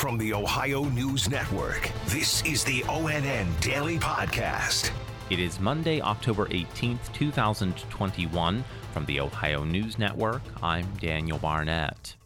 From the Ohio News Network, this is the ONN Daily Podcast. It is Monday, October 18th, 2021. From the Ohio News Network, I'm Daniel Barnett.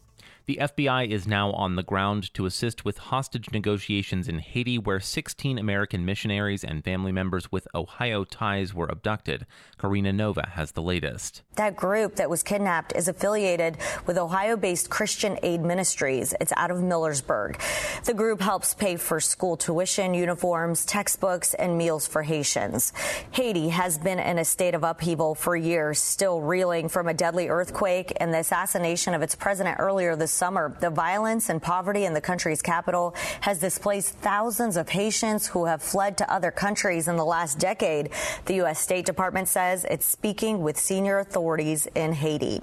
The FBI is now on the ground to assist with hostage negotiations in Haiti, where 16 American missionaries and family members with Ohio ties were abducted. Karina Nova has the latest. That group that was kidnapped is affiliated with Ohio based Christian Aid Ministries. It's out of Millersburg. The group helps pay for school tuition, uniforms, textbooks, and meals for Haitians. Haiti has been in a state of upheaval for years, still reeling from a deadly earthquake and the assassination of its president earlier this summer. The violence and poverty in the country's capital has displaced thousands of Haitians who have fled to other countries in the last decade. The U.S. State Department says it's speaking with senior authorities in Haiti.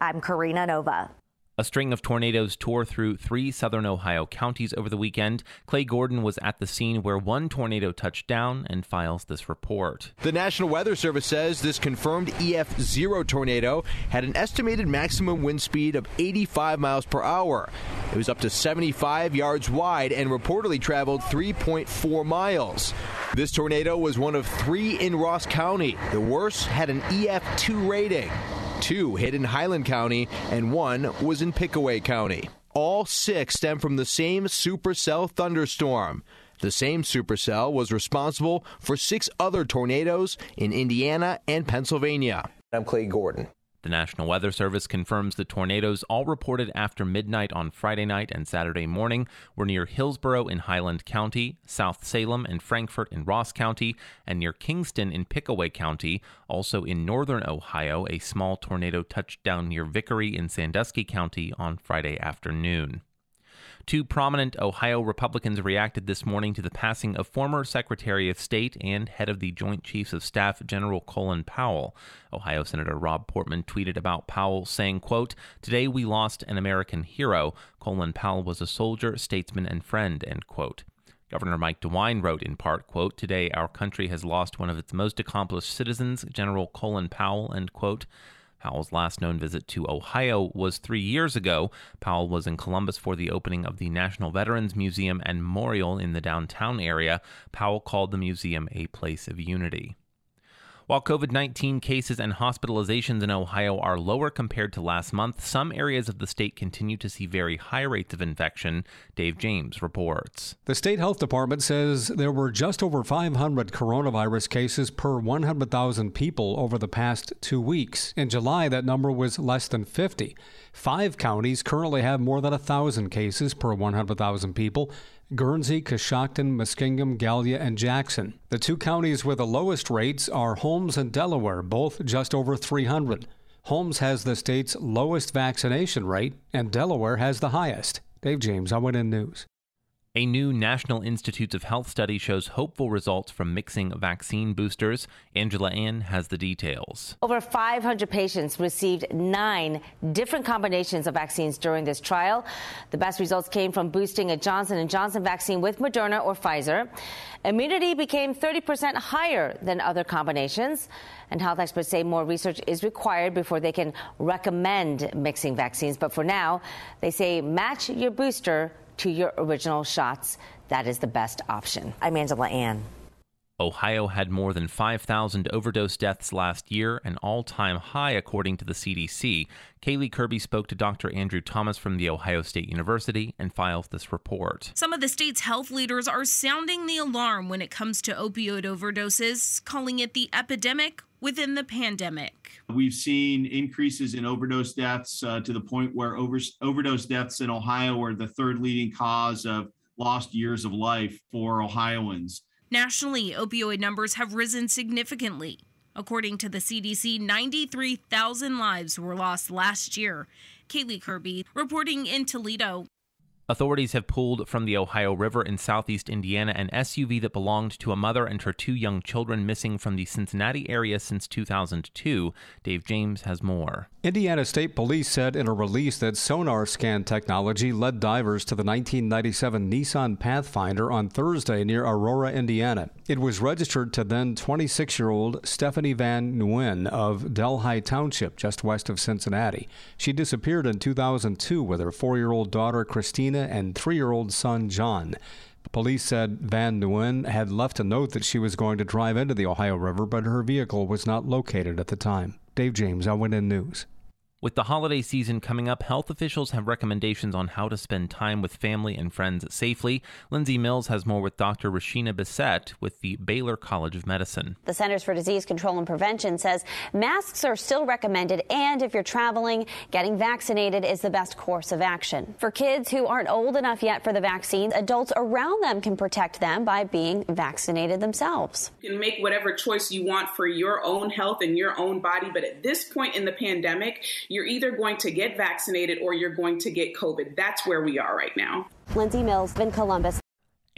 I'm Karina Nova. A string of tornadoes tore through three southern Ohio counties over the weekend. Clay Gordon was at the scene where one tornado touched down and files this report. The National Weather Service says this confirmed EF0 tornado had an estimated maximum wind speed of 85 miles per hour. It was up to 75 yards wide and reportedly traveled 3.4 miles. This tornado was one of three in Ross County. The worst had an EF2 rating. Two hit in Highland County, and one was in Pickaway County. All six stem from the same supercell thunderstorm. The same supercell was responsible for six other tornadoes in Indiana and Pennsylvania. I'm Clay Gordon. The National Weather Service confirms the tornadoes, all reported after midnight on Friday night and Saturday morning, were near Hillsboro in Highland County, South Salem and Frankfort in Ross County, and near Kingston in Pickaway County. Also in northern Ohio, a small tornado touched down near Vickery in Sandusky County on Friday afternoon. Two prominent Ohio Republicans reacted this morning to the passing of former Secretary of State and head of the Joint Chiefs of Staff General Colin Powell. Ohio Senator Rob Portman tweeted about Powell saying, quote, "Today we lost an American hero. Colin Powell was a soldier, statesman and friend." End quote. Governor Mike DeWine wrote in part, quote, Today our country has lost one of its most accomplished citizens, General Colin Powell, end quote. Powell's last known visit to Ohio was three years ago. Powell was in Columbus for the opening of the National Veterans Museum and Memorial in the downtown area. Powell called the museum a place of unity. While COVID 19 cases and hospitalizations in Ohio are lower compared to last month, some areas of the state continue to see very high rates of infection. Dave James reports. The state health department says there were just over 500 coronavirus cases per 100,000 people over the past two weeks. In July, that number was less than 50. Five counties currently have more than 1,000 cases per 100,000 people. Guernsey, Coshocton, Muskingum, Gallia, and Jackson. The two counties with the lowest rates are Holmes and Delaware, both just over 300. Holmes has the state's lowest vaccination rate, and Delaware has the highest. Dave James, ONN News. A new National Institutes of Health study shows hopeful results from mixing vaccine boosters. Angela An has the details. Over 500 patients received nine different combinations of vaccines during this trial. The best results came from boosting a Johnson & Johnson vaccine with Moderna or Pfizer. Immunity became 30% higher than other combinations. And health experts say more research is required before they can recommend mixing vaccines. But for now, they say match your booster to your original shots. That is the best option. I'm Angela An. Ohio had more than 5,000 overdose deaths last year, an all time high according to the CDC. Kaylee Kirby spoke to Dr. Andrew Thomas from The Ohio State University and files this report. Some of the state's health leaders are sounding the alarm when it comes to opioid overdoses, calling it the epidemic within the pandemic. We've seen increases in overdose deaths uh, to the point where over, overdose deaths in Ohio are the third leading cause of lost years of life for Ohioans. Nationally, opioid numbers have risen significantly. According to the CDC, 93,000 lives were lost last year. Kaylee Kirby reporting in Toledo. Authorities have pulled from the Ohio River in southeast Indiana an SUV that belonged to a mother and her two young children missing from the Cincinnati area since 2002. Dave James has more. Indiana State Police said in a release that sonar scan technology led divers to the 1997 Nissan Pathfinder on Thursday near Aurora, Indiana. It was registered to then 26 year old Stephanie Van Nguyen of Delhi Township, just west of Cincinnati. She disappeared in 2002 with her four year old daughter, Christina And three year old son John. Police said Van Nguyen had left a note that she was going to drive into the Ohio River, but her vehicle was not located at the time. Dave James, ONN News. With the holiday season coming up, health officials have recommendations on how to spend time with family and friends safely. Lindsay Mills has more with Dr. Rashina Bissett with the Baylor College of Medicine. The Centers for Disease Control and Prevention says masks are still recommended, and if you're traveling, getting vaccinated is the best course of action. For kids who aren't old enough yet for the vaccine, adults around them can protect them by being vaccinated themselves. You can make whatever choice you want for your own health and your own body, but at this point in the pandemic, you're either going to get vaccinated or you're going to get COVID. That's where we are right now. Lindsay Mills in Columbus.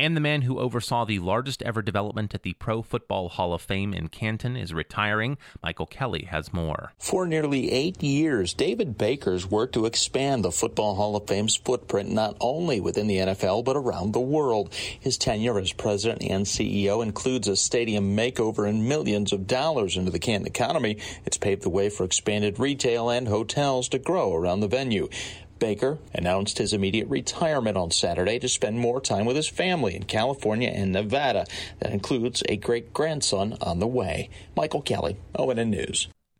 And the man who oversaw the largest ever development at the Pro Football Hall of Fame in Canton is retiring. Michael Kelly has more. For nearly eight years, David Baker's worked to expand the Football Hall of Fame's footprint not only within the NFL but around the world. His tenure as president and CEO includes a stadium makeover and millions of dollars into the Canton economy. It's paved the way for expanded retail and hotels to grow around the venue. Baker announced his immediate retirement on Saturday to spend more time with his family in California and Nevada. That includes a great grandson on the way. Michael Kelly, ONN News.